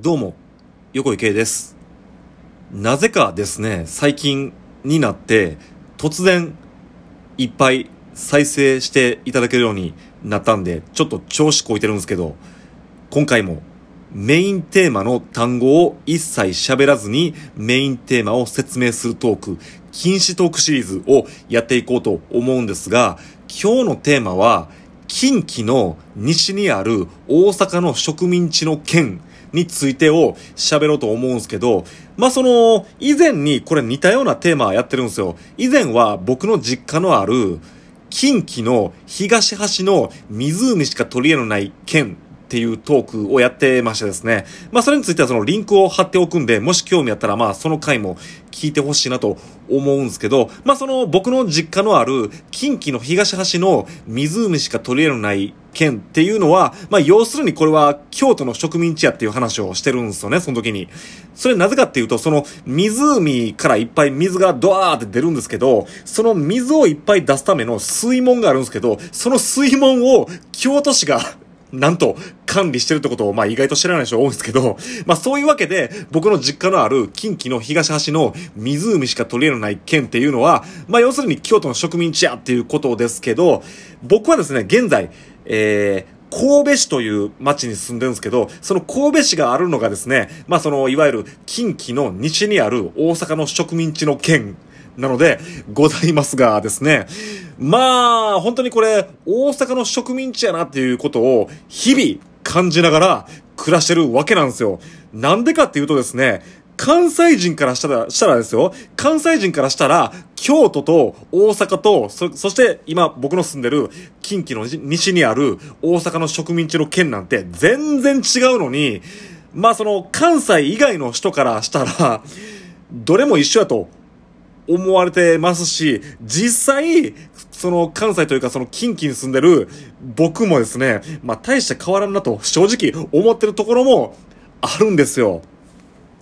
どうも、横井圭です。なぜかですね、最近になって、突然、いっぱい再生していただけるようになったんで、ちょっと調子こいてるんですけど、今回もメインテーマの単語を一切喋らずにメインテーマを説明するトーク、禁止トークシリーズをやっていこうと思うんですが、今日のテーマは、近畿の西にある大阪の植民地の県についてを喋ろうと思うんすけど、まあ、その、以前にこれ似たようなテーマやってるんですよ。以前は僕の実家のある近畿の東端の湖しか取り柄のない県っていうトークをやってましてですね。まあそれについてはそのリンクを貼っておくんで、もし興味あったらまあその回も聞いてほしいなと思うんですけど、まあその僕の実家のある近畿の東端の湖しか取り柄のない県っていうのは、まあ要するにこれは京都の植民地やっていう話をしてるんですよね、その時に。それなぜかっていうと、その湖からいっぱい水がドワーって出るんですけど、その水をいっぱい出すための水門があるんですけど、その水門を京都市がなんと、管理してるってことを、まあ意外と知らない人多いんですけど、まあそういうわけで、僕の実家のある近畿の東端の湖しか取り柄のない県っていうのは、まあ要するに京都の植民地やっていうことですけど、僕はですね、現在、えー、神戸市という町に住んでるんですけど、その神戸市があるのがですね、まあその、いわゆる近畿の西にある大阪の植民地の県なので、ございますがですね。まあ、本当にこれ、大阪の植民地やなっていうことを、日々感じながら暮らしてるわけなんですよ。なんでかっていうとですね、関西人からしたら、したらですよ。関西人からしたら、京都と大阪と、そ、そして今僕の住んでる近畿の西にある大阪の植民地の県なんて全然違うのに、まあその関西以外の人からしたら、どれも一緒やと思われてますし、実際、その関西というかその近畿に住んでる僕もですね、まあ大して変わらんなと正直思ってるところもあるんですよ。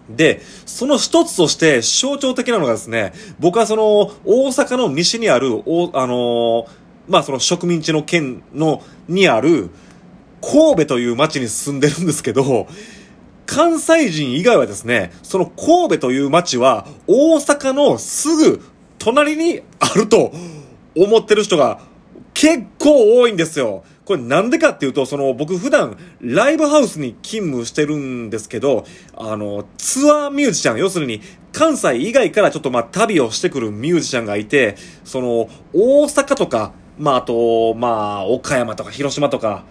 で、その一つとして象徴的なのがですね、僕はその大阪の西にある、おあのーまあその植民地の県の、にある神戸という町に住んでるんですけど、関西人以外はですね、その神戸という町は大阪のすぐ隣にあると思ってる人が結構多いんですよ。これなんでかっていうと、その僕普段ライブハウスに勤務してるんですけど、あの、ツアーミュージシャン、要するに関西以外からちょっとまあ旅をしてくるミュージシャンがいて、その大阪とか、まああと、まあ岡山とか広島とか、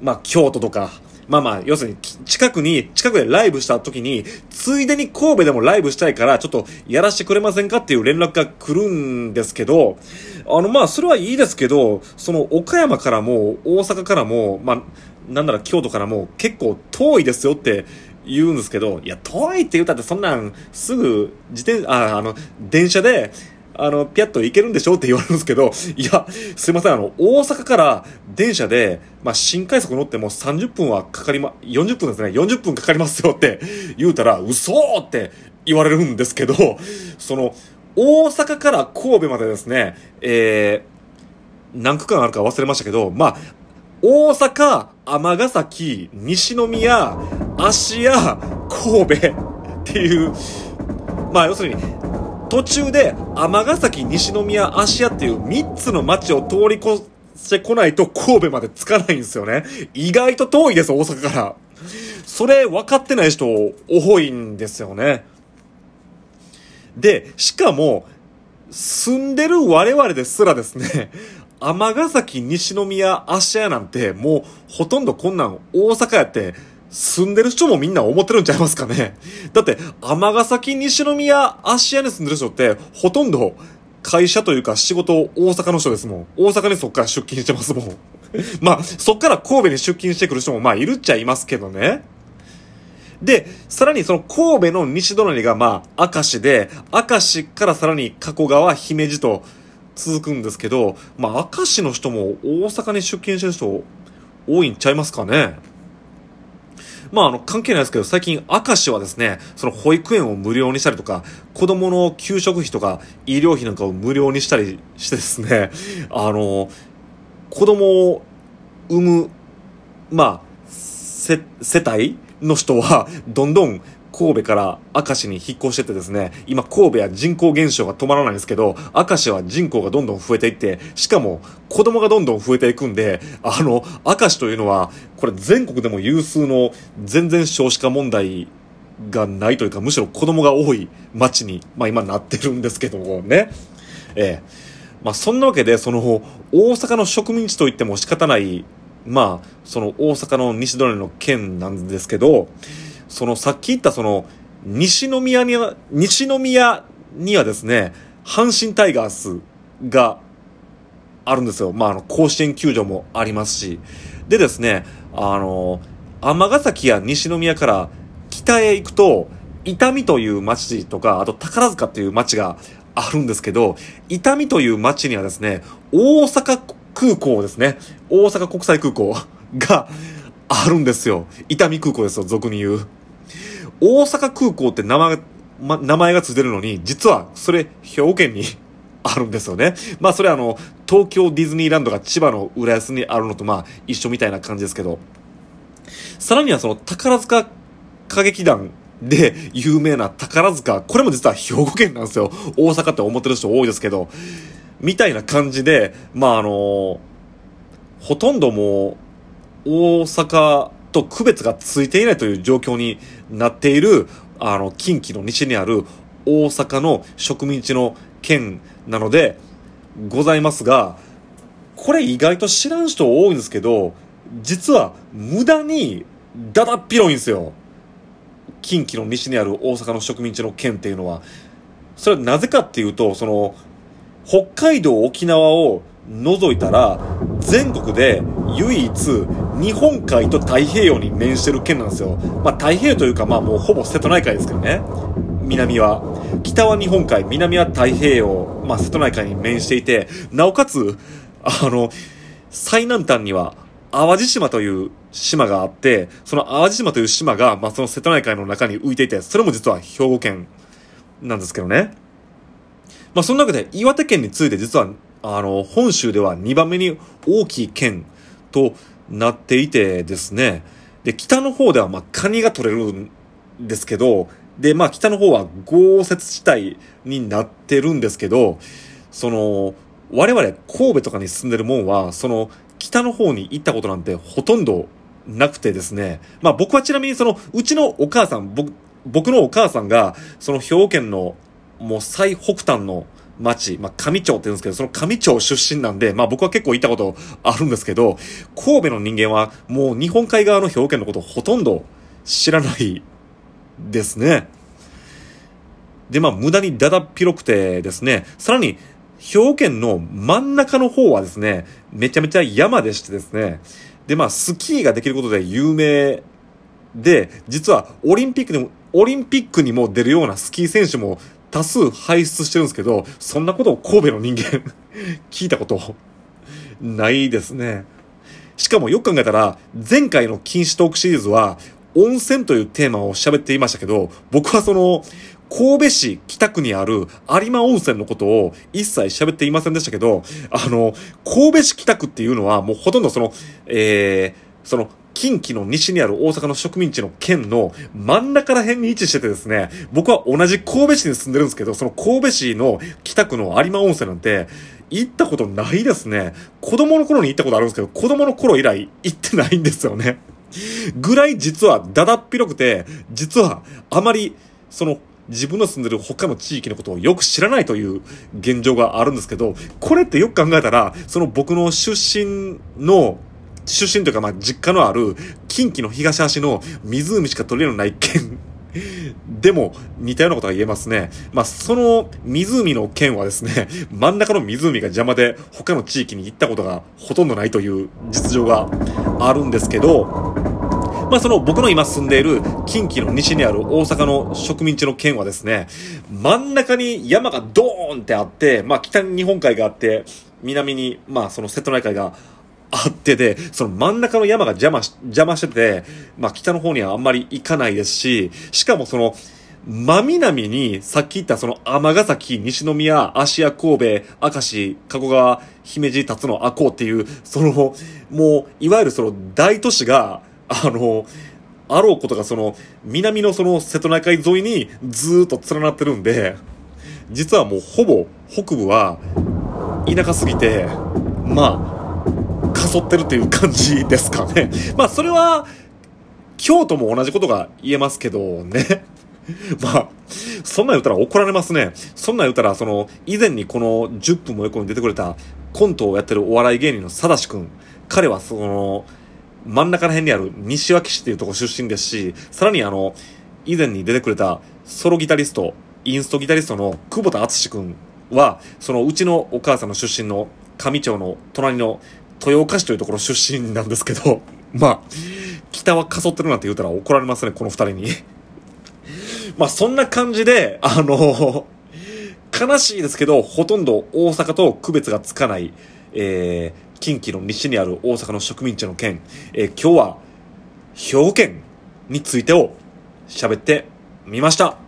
まあ京都とか、まあまあ、要するに、近くに、近くでライブした時に、ついでに神戸でもライブしたいから、ちょっとやらせてくれませんかっていう連絡が来るんですけど、あのまあ、それはいいですけど、その岡山からも、大阪からも、まあ、なんなら京都からも結構遠いですよって言うんですけど、いや、遠いって言ったってそんなん、すぐ、自転、あ、あの、電車で、あの、ピャッと行けるんでしょって言われるんですけど、いや、すいません、あの、大阪から電車で、まあ、新快速乗っても30分はかかりま、40分ですね、40分かかりますよって言うたら、嘘って言われるんですけど、その、大阪から神戸までですね、えー、何区間あるか忘れましたけど、まあ、大阪、尼崎、西宮、芦屋、神戸っていう、まあ要するに、途中で尼崎、西宮、芦屋っていう3つの街を通り越してこないと神戸まで着かないんですよね。意外と遠いです、大阪から。それ分かってない人多いんですよね。で、しかも、住んでる我々ですらですね、尼崎、西宮、芦屋なんて、もうほとんどこんなん大阪やって、住んでる人もみんな思ってるんちゃいますかね。だって、尼崎、西宮、芦屋に住んでる人って、ほとんど会社というか仕事大阪の人ですもん。大阪にそっから出勤してますもん。まあ、そっから神戸に出勤してくる人もまあいるっちゃいますけどね。で、さらにその神戸の西隣がまあ、明石で、明石からさらに加古川、姫路と続くんですけど、まあ、明石の人も大阪に出勤してる人多いんちゃいますかね。まあ、あの、関係ないですけど、最近、明石はですね、その保育園を無料にしたりとか、子供の給食費とか、医療費なんかを無料にしたりしてですね、あの、子供を産む、まあ、世帯の人は、どんどん神戸から明石に引っ越しててですね、今神戸は人口減少が止まらないんですけど、明石は人口がどんどん増えていって、しかも子供がどんどん増えていくんで、あの、明石というのは、これ全国でも有数の全然少子化問題がないというか、むしろ子供が多い町に、まあ今なってるんですけどもね。ええ。まあそんなわけで、その、大阪の植民地といっても仕方ない、まあ、その大阪の西隣の県なんですけど、そのさっき言ったその、西宮には、西宮にはですね、阪神タイガースがあるんですよ。まあ、あの、甲子園球場もありますし。でですね、あの、尼崎や西宮から北へ行くと、伊丹という町とか、あと宝塚っていう町があるんですけど、伊丹という町にはですね、大阪空港ですね。大阪国際空港があるんですよ。伊丹空港ですよ、俗に言う。大阪空港って名前ま、名前がついてるのに、実はそれ兵庫県に あるんですよね。まあそれはあの、東京ディズニーランドが千葉の浦安にあるのとまあ一緒みたいな感じですけど、さらにはその宝塚歌劇団で 有名な宝塚、これも実は兵庫県なんですよ。大阪って思ってる人多いですけど、みたいな感じで、まああの、ほとんどもう大阪と区別がついていないという状況になっている、あの、近畿の西にある大阪の植民地の県なので、ございますが、これ意外と知らん人多いんですけど、実は無駄にだだっ広いんですよ。近畿の西にある大阪の植民地の県っていうのは。それはなぜかっていうと、その、北海道、沖縄を除いたら、全国で唯一日本海と太平洋に面してる県なんですよ。まあ太平洋というかまあもうほぼ瀬戸内海ですけどね。南は。北は日本海、南は太平洋、まあ瀬戸内海に面していて、なおかつ、あの、最南端には淡路島という島があって、その淡路島という島が、まあその瀬戸内海の中に浮いていて、それも実は兵庫県なんですけどね。まあその中で岩手県について実はあの、本州では2番目に大きい県となっていてですね、で、北の方ではまあカニが取れるんですけど、で、まあ北の方は豪雪地帯になってるんですけど、その、我々神戸とかに住んでるもんは、その北の方に行ったことなんてほとんどなくてですね、まあ僕はちなみにその、うちのお母さん、僕、僕のお母さんが、その兵庫県のもう最北端の町、まあ、上町って言うんですけど、その上町出身なんで、まあ僕は結構行ったことあるんですけど、神戸の人間はもう日本海側の兵庫県のことほとんど知らないですね。で、まあ無駄にだだっ広くてですね、さらに兵庫県の真ん中の方はですね、めちゃめちゃ山でしてですね、で、まあスキーができることで有名で、実はオリンピックにも、オリンピックにも出るようなスキー選手も多数輩出してるんですけど、そんなことを神戸の人間 聞いたことないですね。しかもよく考えたら、前回の禁止トークシリーズは、温泉というテーマを喋っていましたけど、僕はその、神戸市北区にある有馬温泉のことを一切喋っていませんでしたけど、あの、神戸市北区っていうのはもうほとんどその、えー、その、近畿の西にある大阪の植民地の県の真ん中ら辺に位置しててですね、僕は同じ神戸市に住んでるんですけど、その神戸市の北区の有馬温泉なんて、行ったことないですね。子供の頃に行ったことあるんですけど、子供の頃以来行ってないんですよね。ぐらい実はだだっ広くて、実はあまり、その、自分の住んでる他の地域のことをよく知らないという現状があるんですけど、これってよく考えたら、その僕の出身の出身というか、まあ、実家のある、近畿の東端の湖しか取れるない県でも似たようなことが言えますね。まあ、その湖の県はですね、真ん中の湖が邪魔で他の地域に行ったことがほとんどないという実情があるんですけど、まあその僕の今住んでいる近畿の西にある大阪の植民地の県はですね、真ん中に山がドーンってあって、まあ北に日本海があって、南にまあその瀬戸内海があってで、その真ん中の山が邪魔し、邪魔してて、まあ北の方にはあんまり行かないですし、しかもその、真南に、さっき言ったその尼崎、西宮、芦屋、神戸、明石、加古川、姫路、辰野、赤穂っていう、その、もう、いわゆるその大都市が、あの、あろうことがその、南のその瀬戸内海沿いにずーっと連なってるんで、実はもうほぼ北部は田舎すぎて、まあ、かそってるっていう感じですかね。まあそれは、京都も同じことが言えますけどね。まあ、そんなん言ったら怒られますね。そんなん言ったら、その、以前にこの10分も横に出てくれたコントをやってるお笑い芸人のさだしくん。彼はその、真ん中ら辺にある西脇市っていうとこ出身ですし、さらにあの、以前に出てくれたソロギタリスト、インストギタリストの久保田敦くんは、そのうちのお母さんの出身の上町の隣の豊岡市というところ出身なんですけど、まあ、北はかそってるなんて言うたら怒られますね、この二人に。まあそんな感じで、あの、悲しいですけど、ほとんど大阪と区別がつかない、えー、近畿の西にある大阪の植民地の県、えー、今日は兵庫県についてを喋ってみました。